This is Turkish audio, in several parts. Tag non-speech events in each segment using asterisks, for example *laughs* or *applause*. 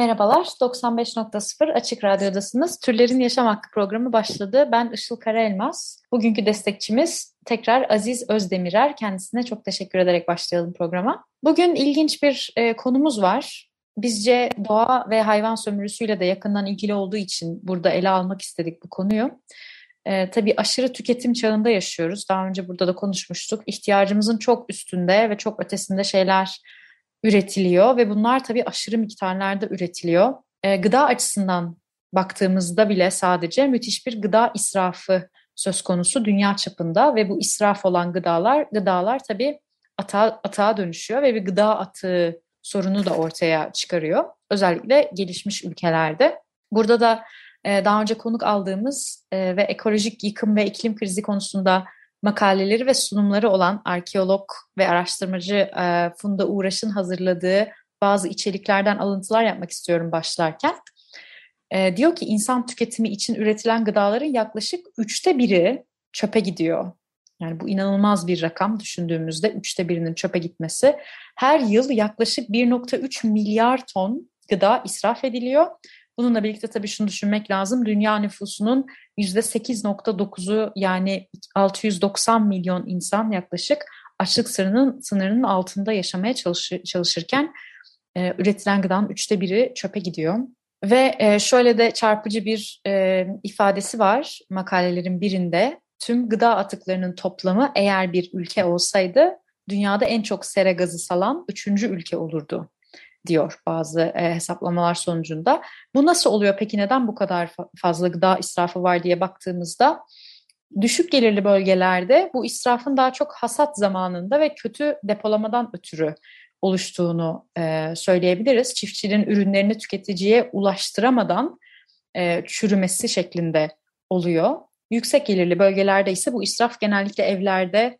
Merhabalar, 95.0 Açık Radyo'dasınız. Türlerin Yaşam Hakkı programı başladı. Ben Işıl Karaelmaz. Bugünkü destekçimiz tekrar Aziz Özdemirer. Kendisine çok teşekkür ederek başlayalım programa. Bugün ilginç bir e, konumuz var. Bizce doğa ve hayvan sömürüsüyle de yakından ilgili olduğu için burada ele almak istedik bu konuyu. E, tabii aşırı tüketim çağında yaşıyoruz. Daha önce burada da konuşmuştuk. İhtiyacımızın çok üstünde ve çok ötesinde şeyler üretiliyor ve bunlar tabii aşırı miktarlarda üretiliyor. E, gıda açısından baktığımızda bile sadece müthiş bir gıda israfı söz konusu dünya çapında ve bu israf olan gıdalar gıdalar tabii atağa, atağa dönüşüyor ve bir gıda atığı sorunu da ortaya çıkarıyor. Özellikle gelişmiş ülkelerde. Burada da e, daha önce konuk aldığımız e, ve ekolojik yıkım ve iklim krizi konusunda makaleleri ve sunumları olan arkeolog ve araştırmacı e, Funda Uğraş'ın hazırladığı bazı içeriklerden alıntılar yapmak istiyorum başlarken. E, diyor ki insan tüketimi için üretilen gıdaların yaklaşık üçte biri çöpe gidiyor. Yani bu inanılmaz bir rakam düşündüğümüzde üçte birinin çöpe gitmesi. Her yıl yaklaşık 1.3 milyar ton gıda israf ediliyor. Bununla birlikte tabii şunu düşünmek lazım. Dünya nüfusunun %8.9'u yani 690 milyon insan yaklaşık açlık sınırının, sınırının altında yaşamaya çalışır, çalışırken e, üretilen gıdanın üçte biri çöpe gidiyor. Ve e, şöyle de çarpıcı bir e, ifadesi var makalelerin birinde. Tüm gıda atıklarının toplamı eğer bir ülke olsaydı dünyada en çok sera gazı salan üçüncü ülke olurdu diyor bazı e, hesaplamalar sonucunda. Bu nasıl oluyor peki neden bu kadar fazla gıda israfı var diye baktığımızda düşük gelirli bölgelerde bu israfın daha çok hasat zamanında ve kötü depolamadan ötürü oluştuğunu e, söyleyebiliriz. Çiftçinin ürünlerini tüketiciye ulaştıramadan e, çürümesi şeklinde oluyor. Yüksek gelirli bölgelerde ise bu israf genellikle evlerde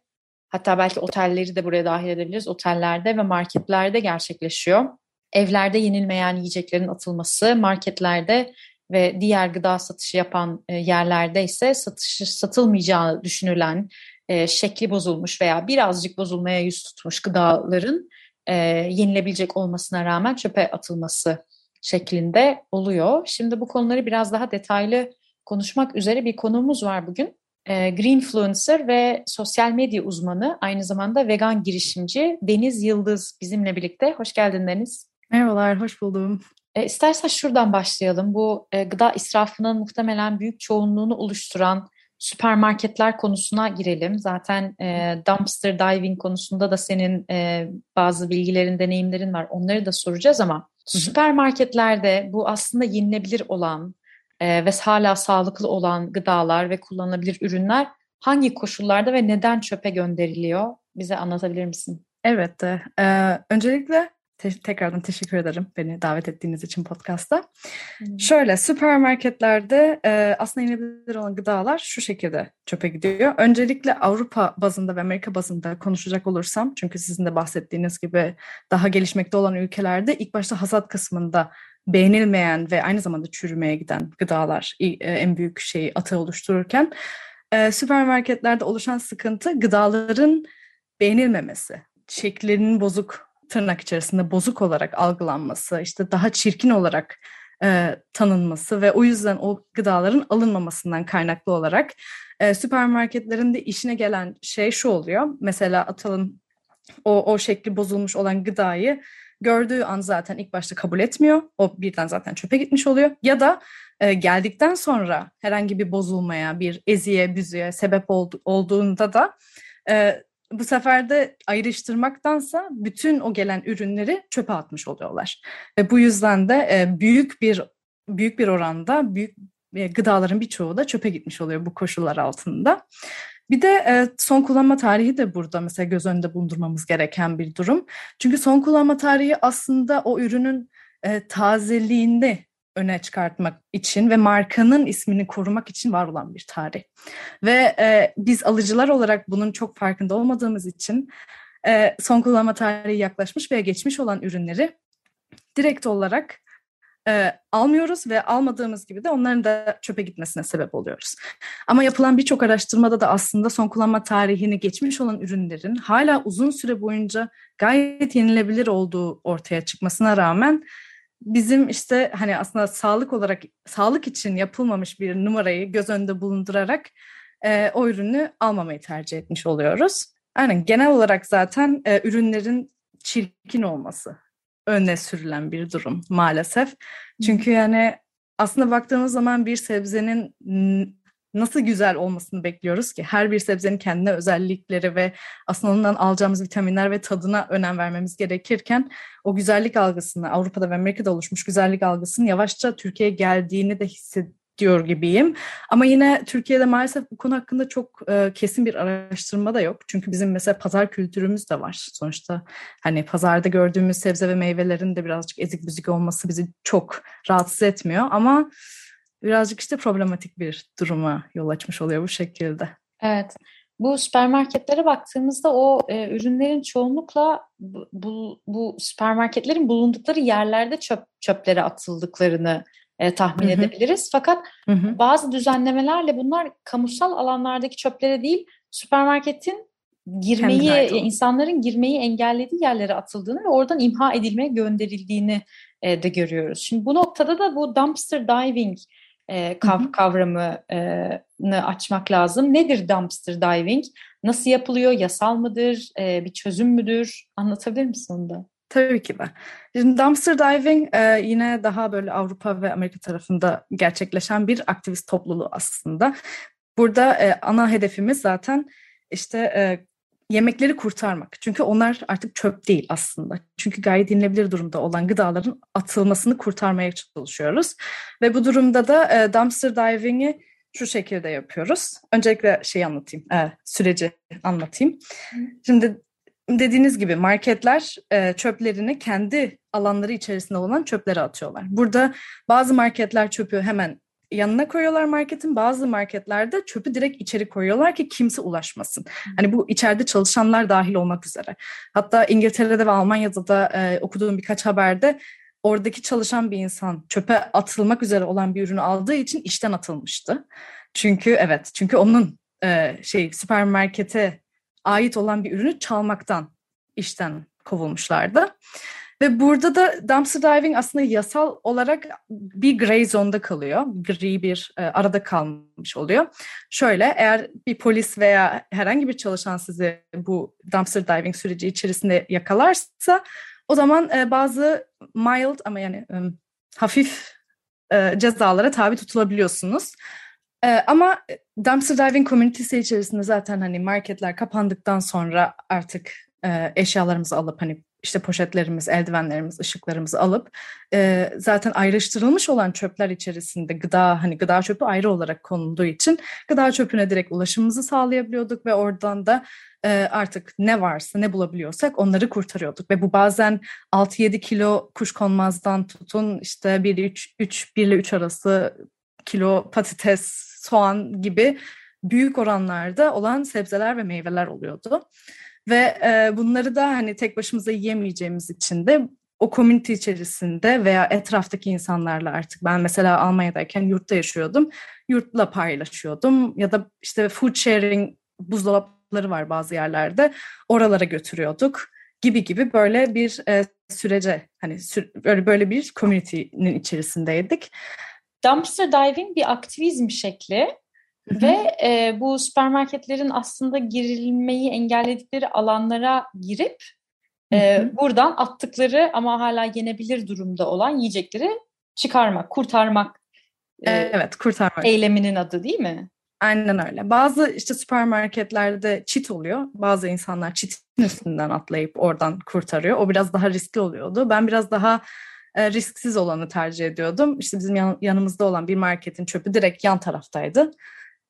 hatta belki otelleri de buraya dahil edebiliriz. Otellerde ve marketlerde gerçekleşiyor. Evlerde yenilmeyen yiyeceklerin atılması, marketlerde ve diğer gıda satışı yapan e, yerlerde ise satışı satılmayacağı düşünülen e, şekli bozulmuş veya birazcık bozulmaya yüz tutmuş gıdaların e, yenilebilecek olmasına rağmen çöpe atılması şeklinde oluyor. Şimdi bu konuları biraz daha detaylı konuşmak üzere bir konuğumuz var bugün. Greenfluencer ve sosyal medya uzmanı, aynı zamanda vegan girişimci Deniz Yıldız bizimle birlikte. Hoş geldin Deniz. Merhabalar, hoş buldum. E, istersen şuradan başlayalım. Bu e, gıda israfının muhtemelen büyük çoğunluğunu oluşturan süpermarketler konusuna girelim. Zaten e, dumpster diving konusunda da senin e, bazı bilgilerin, deneyimlerin var. Onları da soracağız ama Hı-hı. süpermarketlerde bu aslında yenilebilir olan e, ve hala sağlıklı olan gıdalar ve kullanılabilir ürünler hangi koşullarda ve neden çöpe gönderiliyor? Bize anlatabilir misin? Evet. E, öncelikle Te- tekrardan teşekkür ederim beni davet ettiğiniz için podcast'a. Hmm. Şöyle süpermarketlerde e, aslında yenilebilir olan gıdalar şu şekilde çöpe gidiyor. Öncelikle Avrupa bazında ve Amerika bazında konuşacak olursam çünkü sizin de bahsettiğiniz gibi daha gelişmekte olan ülkelerde ilk başta hasat kısmında beğenilmeyen ve aynı zamanda çürümeye giden gıdalar e, en büyük şeyi atığı oluştururken e, süpermarketlerde oluşan sıkıntı gıdaların beğenilmemesi, şekillerinin bozuk tırnak içerisinde bozuk olarak algılanması, işte daha çirkin olarak e, tanınması ve o yüzden o gıdaların alınmamasından kaynaklı olarak e, süpermarketlerinde işine gelen şey şu oluyor. Mesela atalım o, o şekli bozulmuş olan gıdayı gördüğü an zaten ilk başta kabul etmiyor. O birden zaten çöpe gitmiş oluyor. Ya da e, geldikten sonra herhangi bir bozulmaya, bir eziye, büzüye sebep oldu, olduğunda da e, bu sefer de ayrıştırmaktansa bütün o gelen ürünleri çöpe atmış oluyorlar. Ve bu yüzden de e, büyük bir büyük bir oranda büyük e, gıdaların birçoğu da çöpe gitmiş oluyor bu koşullar altında. Bir de e, son kullanma tarihi de burada mesela göz önünde bulundurmamız gereken bir durum. Çünkü son kullanma tarihi aslında o ürünün tazeliğini öne çıkartmak için ve markanın ismini korumak için var olan bir tarih. Ve e, biz alıcılar olarak bunun çok farkında olmadığımız için e, son kullanma tarihi yaklaşmış veya geçmiş olan ürünleri direkt olarak e, almıyoruz ve almadığımız gibi de onların da çöpe gitmesine sebep oluyoruz. Ama yapılan birçok araştırmada da aslında son kullanma tarihini geçmiş olan ürünlerin hala uzun süre boyunca gayet yenilebilir olduğu ortaya çıkmasına rağmen bizim işte hani aslında sağlık olarak sağlık için yapılmamış bir numarayı göz önünde bulundurarak e, o ürünü almamayı tercih etmiş oluyoruz. Aynen genel olarak zaten e, ürünlerin çirkin olması öne sürülen bir durum maalesef. Çünkü yani aslında baktığımız zaman bir sebzenin nasıl güzel olmasını bekliyoruz ki? Her bir sebzenin kendine özellikleri ve aslında ondan alacağımız vitaminler ve tadına önem vermemiz gerekirken o güzellik algısını, Avrupa'da ve Amerika'da oluşmuş güzellik algısının yavaşça Türkiye'ye geldiğini de hissediyoruz diyor gibiyim. Ama yine Türkiye'de maalesef bu konu hakkında çok e, kesin bir araştırma da yok. Çünkü bizim mesela pazar kültürümüz de var. Sonuçta hani pazarda gördüğümüz sebze ve meyvelerin de birazcık ezik büzik olması bizi çok rahatsız etmiyor. Ama birazcık işte problematik bir duruma yol açmış oluyor bu şekilde. Evet. Bu süpermarketlere baktığımızda o e, ürünlerin çoğunlukla bu, bu, bu süpermarketlerin bulundukları yerlerde çöp çöplere atıldıklarını e, tahmin hı hı. edebiliriz. Fakat hı hı. bazı düzenlemelerle bunlar kamusal alanlardaki çöplere değil süpermarketin girmeyi insanların girmeyi engellediği yerlere atıldığını ve oradan imha edilmeye gönderildiğini e, de görüyoruz. Şimdi bu noktada da bu dumpster diving e, kav, kavramını açmak lazım. Nedir dumpster diving? Nasıl yapılıyor? Yasal mıdır? E, bir çözüm müdür? Anlatabilir misin onu da? Tabii ki de. Şimdi dumpster diving e, yine daha böyle Avrupa ve Amerika tarafında gerçekleşen bir aktivist topluluğu aslında. Burada e, ana hedefimiz zaten işte e, yemekleri kurtarmak. Çünkü onlar artık çöp değil aslında. Çünkü gayet yenilebilir durumda olan gıdaların atılmasını kurtarmaya çalışıyoruz. Ve bu durumda da e, dumpster diving'i şu şekilde yapıyoruz. Öncelikle şeyi anlatayım, e, süreci anlatayım. Şimdi dediğiniz gibi marketler e, çöplerini kendi alanları içerisinde olan çöplere atıyorlar. Burada bazı marketler çöpü hemen yanına koyuyorlar marketin. Bazı marketlerde çöpü direkt içeri koyuyorlar ki kimse ulaşmasın. Hani bu içeride çalışanlar dahil olmak üzere. Hatta İngiltere'de ve Almanya'da da e, okuduğum birkaç haberde oradaki çalışan bir insan çöpe atılmak üzere olan bir ürünü aldığı için işten atılmıştı. Çünkü evet çünkü onun e, şey süpermarkete ait olan bir ürünü çalmaktan işten kovulmuşlardı. Ve burada da dumpster diving aslında yasal olarak bir gray zone'da kalıyor. Gri bir e, arada kalmış oluyor. Şöyle eğer bir polis veya herhangi bir çalışan sizi bu dumpster diving süreci içerisinde yakalarsa o zaman e, bazı mild ama yani e, hafif e, cezalara tabi tutulabiliyorsunuz. E, ama dumpster diving komünitesi içerisinde zaten hani marketler kapandıktan sonra artık e, eşyalarımızı alıp hani işte poşetlerimiz, eldivenlerimiz, ışıklarımızı alıp e, zaten ayrıştırılmış olan çöpler içerisinde gıda hani gıda çöpü ayrı olarak konulduğu için gıda çöpüne direkt ulaşımımızı sağlayabiliyorduk ve oradan da e, artık ne varsa ne bulabiliyorsak onları kurtarıyorduk ve bu bazen 6-7 kilo kuşkonmazdan tutun işte 1 3 3 1 ile 3 arası kilo patates, soğan gibi büyük oranlarda olan sebzeler ve meyveler oluyordu. Ve e, bunları da hani tek başımıza yiyemeyeceğimiz için de o komünite içerisinde veya etraftaki insanlarla artık ben mesela Almanya'dayken yurtta yaşıyordum. Yurtla paylaşıyordum ya da işte food sharing buzdolapları var bazı yerlerde. Oralara götürüyorduk gibi gibi böyle bir e, sürece hani sü- böyle böyle bir community'nin içerisindeydik. Dumpster diving bir aktivizm şekli ve e, bu süpermarketlerin aslında girilmeyi engelledikleri alanlara girip e, buradan attıkları ama hala yenebilir durumda olan yiyecekleri çıkarmak, kurtarmak. E, evet, kurtarmak. Eyleminin adı değil mi? Aynen öyle. Bazı işte süpermarketlerde çit oluyor. Bazı insanlar çitin üstünden atlayıp oradan kurtarıyor. O biraz daha riskli oluyordu. Ben biraz daha e, risksiz olanı tercih ediyordum. İşte bizim yan, yanımızda olan bir marketin çöpü direkt yan taraftaydı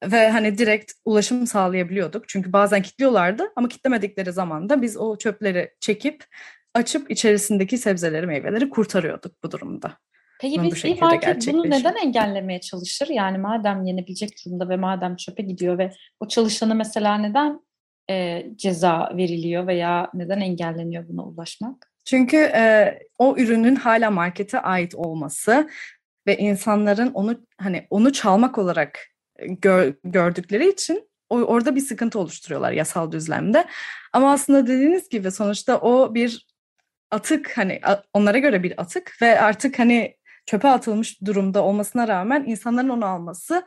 ve hani direkt ulaşım sağlayabiliyorduk. Çünkü bazen kilitliyorlardı ama kitlemedikleri zaman da biz o çöpleri çekip açıp içerisindeki sebzeleri, meyveleri kurtarıyorduk bu durumda. Peki biz bir market bunu neden engellemeye çalışır? Yani madem yenebilecek durumda ve madem çöpe gidiyor ve o çalışanı mesela neden e, ceza veriliyor veya neden engelleniyor buna ulaşmak? Çünkü e, o ürünün hala markete ait olması ve insanların onu hani onu çalmak olarak gör, gördükleri için orada bir sıkıntı oluşturuyorlar yasal düzlemde. Ama aslında dediğiniz gibi sonuçta o bir atık hani onlara göre bir atık ve artık hani çöpe atılmış durumda olmasına rağmen insanların onu alması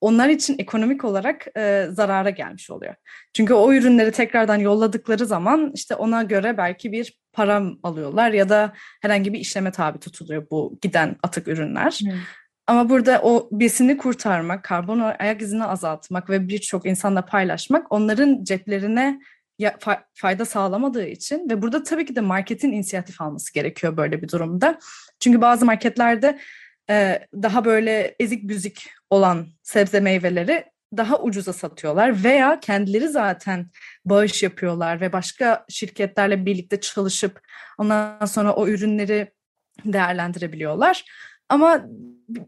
onlar için ekonomik olarak e, zarara gelmiş oluyor. Çünkü o ürünleri tekrardan yolladıkları zaman işte ona göre belki bir para alıyorlar ya da herhangi bir işleme tabi tutuluyor bu giden atık ürünler. Hmm. Ama burada o besini kurtarmak, karbon ayak izini azaltmak ve birçok insanla paylaşmak onların ceplerine fayda sağlamadığı için ve burada tabii ki de marketin inisiyatif alması gerekiyor böyle bir durumda. Çünkü bazı marketlerde e, daha böyle ezik büzik olan sebze meyveleri daha ucuza satıyorlar veya kendileri zaten bağış yapıyorlar ve başka şirketlerle birlikte çalışıp ondan sonra o ürünleri değerlendirebiliyorlar. Ama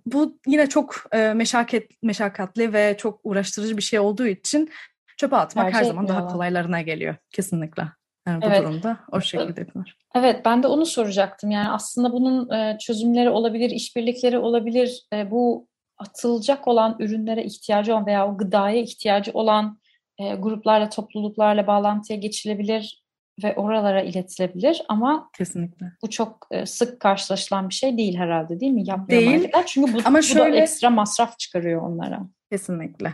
bu yine çok e, meşakkat, meşakkatli ve çok uğraştırıcı bir şey olduğu için çöpe atmak Tercih her zaman daha kolaylarına geliyor kesinlikle. Yani bu evet. durumda o şekilde yapılır. Evet ben de onu soracaktım. Yani aslında bunun e, çözümleri olabilir, işbirlikleri olabilir. E, bu atılacak olan ürünlere ihtiyacı olan veya o gıdaya ihtiyacı olan e, gruplarla, topluluklarla bağlantıya geçilebilir ve oralara iletilebilir ama kesinlikle bu çok e, sık karşılaşılan bir şey değil herhalde değil mi? Yapmıyor değil. Marketler. Çünkü bu, ama bu şöyle, da ekstra masraf çıkarıyor onlara. Kesinlikle.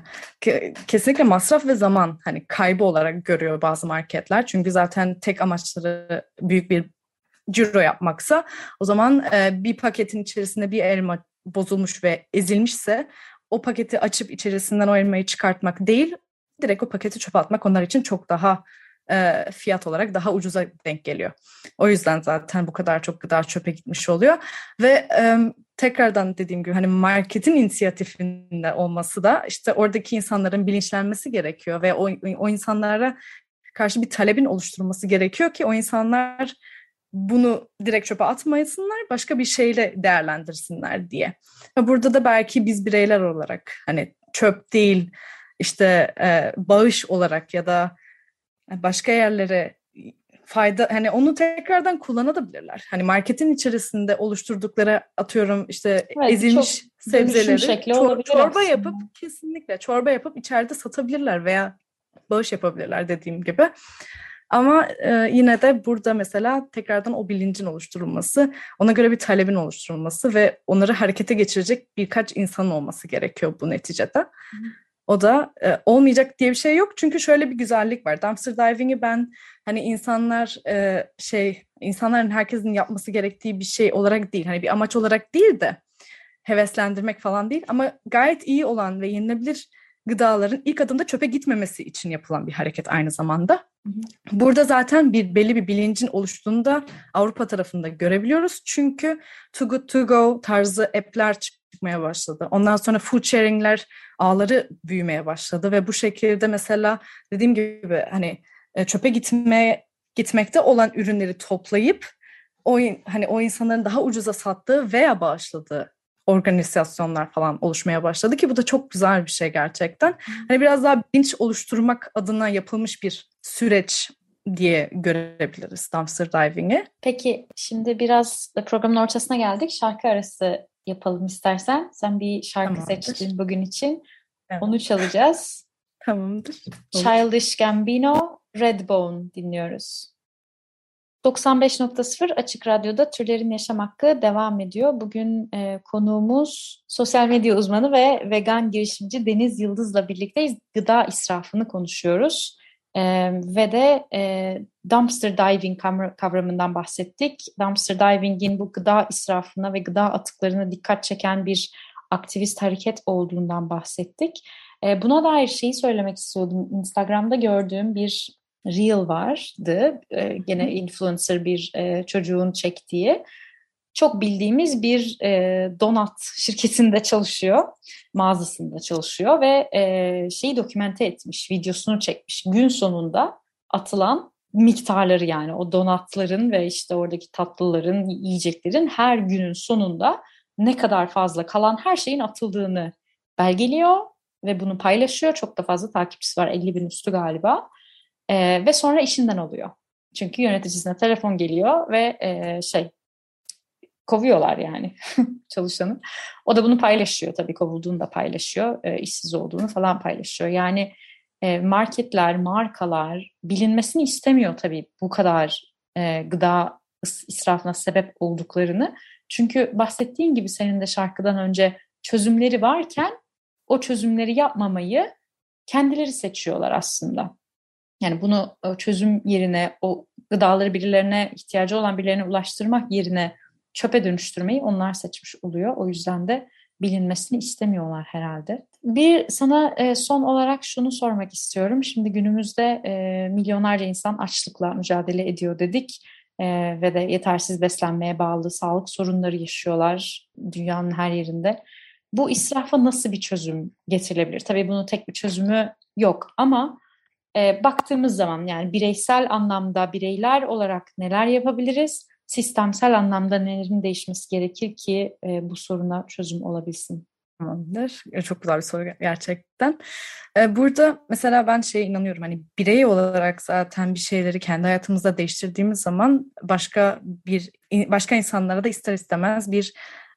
Kesinlikle masraf ve zaman hani kaybı olarak görüyor bazı marketler. Çünkü zaten tek amaçları büyük bir ciro yapmaksa o zaman e, bir paketin içerisinde bir elma bozulmuş ve ezilmişse o paketi açıp içerisinden o elmayı çıkartmak değil direkt o paketi çöpe atmak onlar için çok daha e, fiyat olarak daha ucuza denk geliyor. O yüzden zaten bu kadar çok gıda çöpe gitmiş oluyor ve e, tekrardan dediğim gibi hani marketin inisiyatifinde olması da işte oradaki insanların bilinçlenmesi gerekiyor ve o, o insanlara karşı bir talebin oluşturulması gerekiyor ki o insanlar bunu direkt çöpe atmayasınlar, başka bir şeyle değerlendirsinler diye. Burada da belki biz bireyler olarak hani çöp değil işte e, bağış olarak ya da başka yerlere fayda hani onu tekrardan kullanabilirler. Hani marketin içerisinde oluşturdukları atıyorum işte evet, ezilmiş sebzeleri çor- çorba aslında. yapıp kesinlikle çorba yapıp içeride satabilirler veya bağış yapabilirler dediğim gibi. Ama e, yine de burada mesela tekrardan o bilincin oluşturulması, ona göre bir talebin oluşturulması ve onları harekete geçirecek birkaç insan olması gerekiyor bu neticede. O da e, olmayacak diye bir şey yok. Çünkü şöyle bir güzellik var. Dumpster diving'i ben hani insanlar e, şey insanların herkesin yapması gerektiği bir şey olarak değil. Hani bir amaç olarak değil de heveslendirmek falan değil ama gayet iyi olan ve yenilebilir gıdaların ilk adımda çöpe gitmemesi için yapılan bir hareket aynı zamanda. Burada zaten bir belli bir bilincin oluştuğunda Avrupa tarafında görebiliyoruz. Çünkü Too Good To Go tarzı app'ler çıkmaya başladı. Ondan sonra food sharing'ler ağları büyümeye başladı ve bu şekilde mesela dediğim gibi hani e, çöpe gitmeye gitmekte olan ürünleri toplayıp o hani o insanların daha ucuza sattığı veya bağışladığı organizasyonlar falan oluşmaya başladı ki bu da çok güzel bir şey gerçekten. Hani biraz daha bilinç oluşturmak adına yapılmış bir süreç diye görebiliriz dumpster diving'i. Peki şimdi biraz da programın ortasına geldik. Şarkı arası yapalım istersen. Sen bir şarkı Tamamdır. seçtin bugün için. Evet. Onu çalacağız. Tamamdır. Childish Gambino, Redbone dinliyoruz. 95.0 Açık Radyo'da Türlerin Yaşam Hakkı devam ediyor. Bugün e, konuğumuz sosyal medya uzmanı ve vegan girişimci Deniz Yıldız'la birlikteyiz. Gıda israfını konuşuyoruz. E, ve de e, dumpster diving kavramından bahsettik. Dumpster diving'in bu gıda israfına ve gıda atıklarına dikkat çeken bir aktivist hareket olduğundan bahsettik. E, buna dair şeyi söylemek istiyordum. Instagram'da gördüğüm bir reel vardı. E, gene influencer bir e, çocuğun çektiği. Çok bildiğimiz bir e, donat şirketinde çalışıyor, mağazasında çalışıyor ve e, şeyi dokümente etmiş, videosunu çekmiş. Gün sonunda atılan miktarları yani o donatların ve işte oradaki tatlıların, yiyeceklerin her günün sonunda ne kadar fazla kalan her şeyin atıldığını belgeliyor ve bunu paylaşıyor. Çok da fazla takipçisi var 50 bin üstü galiba. E, ve sonra işinden oluyor. Çünkü yöneticisine telefon geliyor ve e, şey kovuyorlar yani *laughs* çalışanı. O da bunu paylaşıyor tabii kovulduğunu da paylaşıyor, e, işsiz olduğunu falan paylaşıyor. Yani e, marketler, markalar bilinmesini istemiyor tabii bu kadar e, gıda israfına sebep olduklarını. Çünkü bahsettiğin gibi senin de şarkıdan önce çözümleri varken o çözümleri yapmamayı kendileri seçiyorlar aslında. Yani bunu çözüm yerine o gıdaları birilerine ihtiyacı olan birilerine ulaştırmak yerine çöpe dönüştürmeyi onlar seçmiş oluyor. O yüzden de bilinmesini istemiyorlar herhalde. Bir sana e, son olarak şunu sormak istiyorum. Şimdi günümüzde e, milyonlarca insan açlıkla mücadele ediyor dedik e, ve de yetersiz beslenmeye bağlı sağlık sorunları yaşıyorlar dünyanın her yerinde. Bu israfa nasıl bir çözüm getirilebilir? Tabii bunun tek bir çözümü yok ama e, baktığımız zaman yani bireysel anlamda bireyler olarak neler yapabiliriz? Sistemsel anlamda nelerin değişmesi gerekir ki e, bu soruna çözüm olabilsin? Tamamdır. Çok güzel bir soru gerçekten. E, burada mesela ben şeye inanıyorum hani birey olarak zaten bir şeyleri kendi hayatımızda değiştirdiğimiz zaman başka bir başka insanlara da ister istemez bir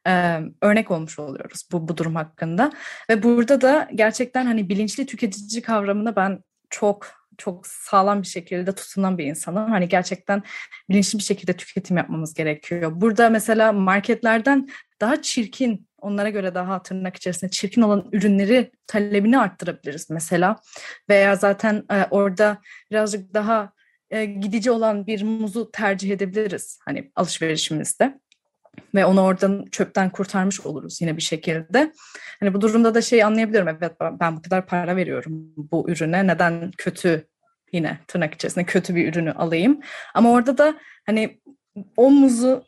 e, örnek olmuş oluyoruz bu, bu durum hakkında. Ve burada da gerçekten hani bilinçli tüketici kavramını ben çok çok sağlam bir şekilde tutunan bir insanım. Hani gerçekten bilinçli bir şekilde tüketim yapmamız gerekiyor. Burada mesela marketlerden daha çirkin, onlara göre daha tırnak içerisinde çirkin olan ürünleri talebini arttırabiliriz mesela. Veya zaten e, orada birazcık daha e, gidici olan bir muzu tercih edebiliriz hani alışverişimizde ve onu oradan çöpten kurtarmış oluruz yine bir şekilde. Hani bu durumda da şey anlayabiliyorum. Evet ben bu kadar para veriyorum bu ürüne. Neden kötü yine tırnak içerisinde kötü bir ürünü alayım? Ama orada da hani o muzu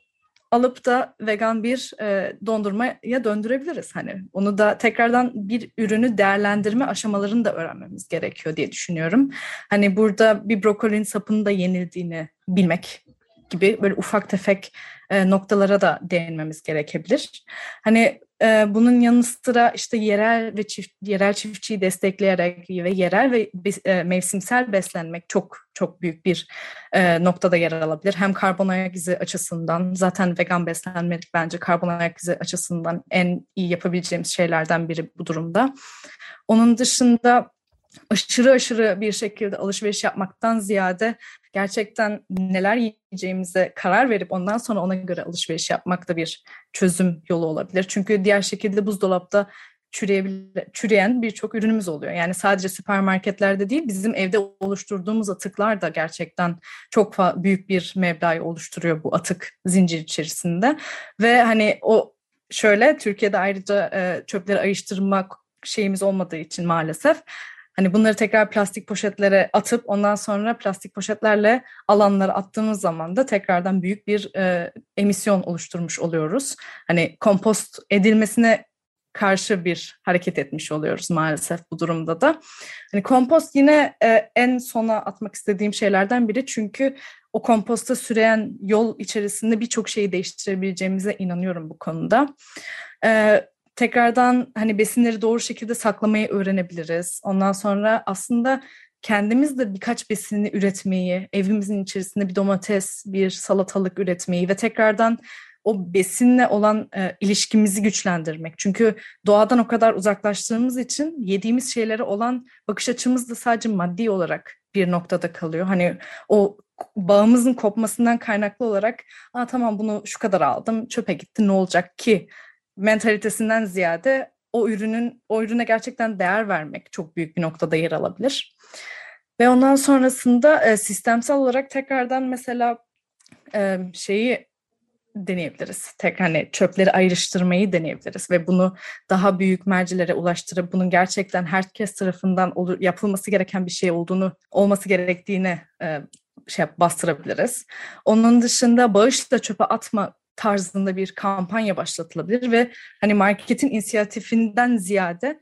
alıp da vegan bir e, dondurmaya döndürebiliriz. Hani onu da tekrardan bir ürünü değerlendirme aşamalarını da öğrenmemiz gerekiyor diye düşünüyorum. Hani burada bir brokolinin sapının da yenildiğini bilmek gibi böyle ufak tefek e, noktalara da değinmemiz gerekebilir. Hani e, bunun yanı sıra işte yerel ve çift yerel çiftçiyi destekleyerek ve yerel ve e, mevsimsel beslenmek çok çok büyük bir e, noktada yer alabilir. Hem karbon ayak izi açısından zaten vegan beslenmek bence karbon ayak izi açısından en iyi yapabileceğimiz şeylerden biri bu durumda. Onun dışında aşırı aşırı bir şekilde alışveriş yapmaktan ziyade gerçekten neler yiyeceğimize karar verip ondan sonra ona göre alışveriş yapmak da bir çözüm yolu olabilir. Çünkü diğer şekilde buzdolapta çüreyen birçok ürünümüz oluyor. Yani sadece süpermarketlerde değil bizim evde oluşturduğumuz atıklar da gerçekten çok büyük bir meblağı oluşturuyor bu atık zincir içerisinde. Ve hani o şöyle Türkiye'de ayrıca çöpleri ayrıştırmak şeyimiz olmadığı için maalesef Hani bunları tekrar plastik poşetlere atıp ondan sonra plastik poşetlerle alanlara attığımız zaman da tekrardan büyük bir e, emisyon oluşturmuş oluyoruz. Hani kompost edilmesine karşı bir hareket etmiş oluyoruz maalesef bu durumda da. Hani kompost yine e, en sona atmak istediğim şeylerden biri çünkü o komposta süreyen yol içerisinde birçok şeyi değiştirebileceğimize inanıyorum bu konuda. E, tekrardan hani besinleri doğru şekilde saklamayı öğrenebiliriz. Ondan sonra aslında kendimiz de birkaç besini üretmeyi, evimizin içerisinde bir domates, bir salatalık üretmeyi ve tekrardan o besinle olan e, ilişkimizi güçlendirmek. Çünkü doğadan o kadar uzaklaştığımız için yediğimiz şeylere olan bakış açımız da sadece maddi olarak bir noktada kalıyor. Hani o bağımızın kopmasından kaynaklı olarak Aa, tamam bunu şu kadar aldım çöpe gitti ne olacak ki mentalitesinden ziyade o ürünün o ürüne gerçekten değer vermek çok büyük bir noktada yer alabilir. Ve ondan sonrasında e, sistemsel olarak tekrardan mesela e, şeyi deneyebiliriz. Tek hani çöpleri ayrıştırmayı deneyebiliriz ve bunu daha büyük mercilere ulaştırıp bunun gerçekten herkes tarafından olur, yapılması gereken bir şey olduğunu olması gerektiğini e, şey bastırabiliriz. Onun dışında bağışla çöpe atma tarzında bir kampanya başlatılabilir ve hani marketin inisiyatifinden ziyade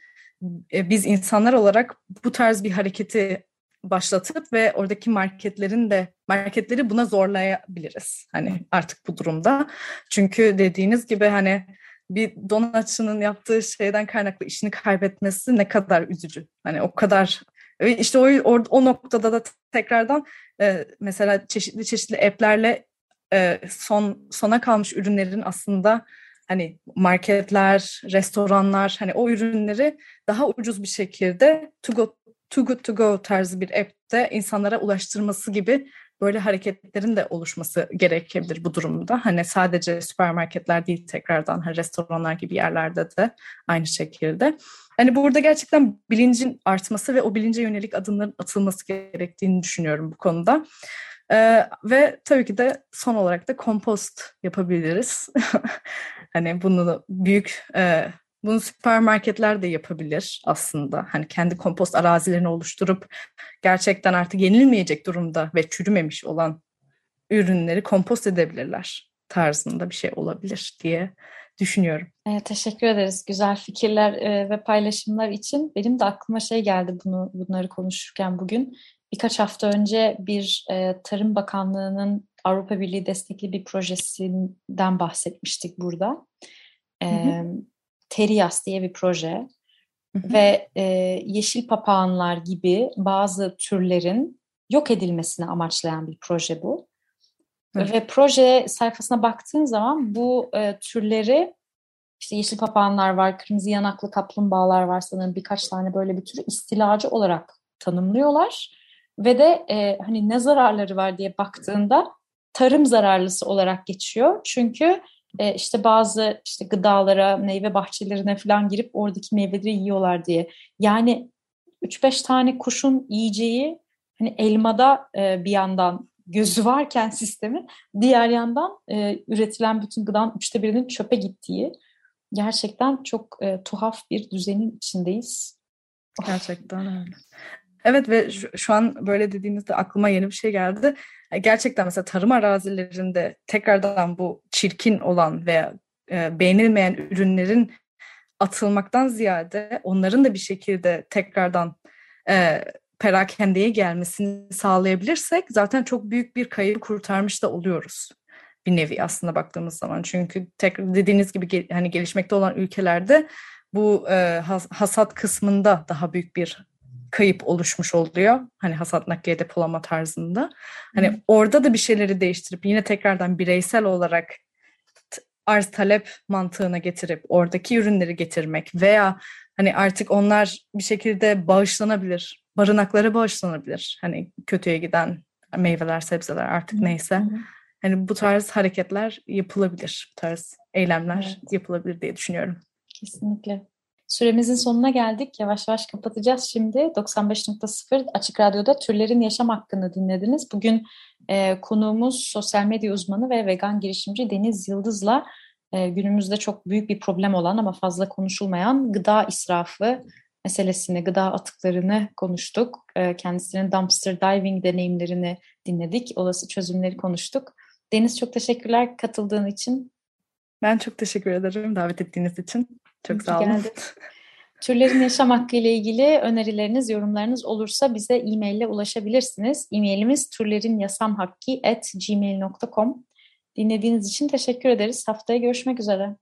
e, biz insanlar olarak bu tarz bir hareketi başlatıp ve oradaki marketlerin de marketleri buna zorlayabiliriz. Hani artık bu durumda. Çünkü dediğiniz gibi hani bir donatçının yaptığı şeyden kaynaklı işini kaybetmesi ne kadar üzücü. Hani o kadar işte o, o, o noktada da tekrardan e, mesela çeşitli çeşitli app'lerle e, son sona kalmış ürünlerin aslında hani marketler, restoranlar hani o ürünleri daha ucuz bir şekilde to go Too Good To Go tarzı bir app'te insanlara ulaştırması gibi böyle hareketlerin de oluşması gerekebilir bu durumda. Hani sadece süpermarketler değil tekrardan hani restoranlar gibi yerlerde de aynı şekilde. Hani burada gerçekten bilincin artması ve o bilince yönelik adımların atılması gerektiğini düşünüyorum bu konuda. Ee, ve tabii ki de son olarak da kompost yapabiliriz. *laughs* hani bunu büyük e, bunu süpermarketler de yapabilir aslında. Hani kendi kompost arazilerini oluşturup gerçekten artık yenilmeyecek durumda ve çürümemiş olan ürünleri kompost edebilirler tarzında bir şey olabilir diye düşünüyorum. E, teşekkür ederiz güzel fikirler e, ve paylaşımlar için. Benim de aklıma şey geldi bunu bunları konuşurken bugün. Birkaç hafta önce bir e, Tarım Bakanlığı'nın Avrupa Birliği destekli bir projesinden bahsetmiştik burada. E, hı hı. Terias diye bir proje hı hı. ve e, yeşil papağanlar gibi bazı türlerin yok edilmesini amaçlayan bir proje bu. Evet. Ve proje sayfasına baktığın zaman bu e, türleri işte yeşil papağanlar var, kırmızı yanaklı kaplumbağalar var sanırım birkaç tane böyle bir tür istilacı olarak tanımlıyorlar. Ve de e, hani ne zararları var diye baktığında tarım zararlısı olarak geçiyor. Çünkü e, işte bazı işte gıdalara, meyve bahçelerine falan girip oradaki meyveleri yiyorlar diye. Yani 3-5 tane kuşun yiyeceği hani elmada e, bir yandan gözü varken sistemin diğer yandan e, üretilen bütün gıdanın üçte birinin çöpe gittiği gerçekten çok e, tuhaf bir düzenin içindeyiz. Gerçekten öyle. Evet ve şu, şu an böyle dediğinizde aklıma yeni bir şey geldi. E, gerçekten mesela tarım arazilerinde tekrardan bu çirkin olan veya e, beğenilmeyen ürünlerin atılmaktan ziyade onların da bir şekilde tekrardan e, perakendeye gelmesini sağlayabilirsek zaten çok büyük bir kayıp kurtarmış da oluyoruz bir nevi aslında baktığımız zaman. Çünkü tek dediğiniz gibi hani gelişmekte olan ülkelerde bu e, hasat kısmında daha büyük bir kayıp oluşmuş oluyor. Hani hasat nakliye depolama tarzında. Hani hmm. orada da bir şeyleri değiştirip yine tekrardan bireysel olarak arz talep mantığına getirip oradaki ürünleri getirmek veya hani artık onlar bir şekilde bağışlanabilir. Barınaklara bağışlanabilir. Hani kötüye giden meyveler, sebzeler artık neyse. Hani bu tarz hareketler yapılabilir. Bu tarz eylemler evet. yapılabilir diye düşünüyorum. Kesinlikle. Süremizin sonuna geldik. Yavaş yavaş kapatacağız şimdi. 95.0 Açık Radyo'da Türlerin Yaşam Hakkını dinlediniz. Bugün e, konuğumuz sosyal medya uzmanı ve vegan girişimci Deniz Yıldız'la e, günümüzde çok büyük bir problem olan ama fazla konuşulmayan gıda israfı meselesini, gıda atıklarını konuştuk. E, kendisinin dumpster diving deneyimlerini dinledik. Olası çözümleri konuştuk. Deniz çok teşekkürler katıldığın için. Ben çok teşekkür ederim davet ettiğiniz için. Çok sağ olun. Türlerin yaşam hakkı ile ilgili önerileriniz, yorumlarınız olursa bize e-mail ile ulaşabilirsiniz. E-mailimiz turlerinyasamhakki.gmail.com Dinlediğiniz için teşekkür ederiz. Haftaya görüşmek üzere.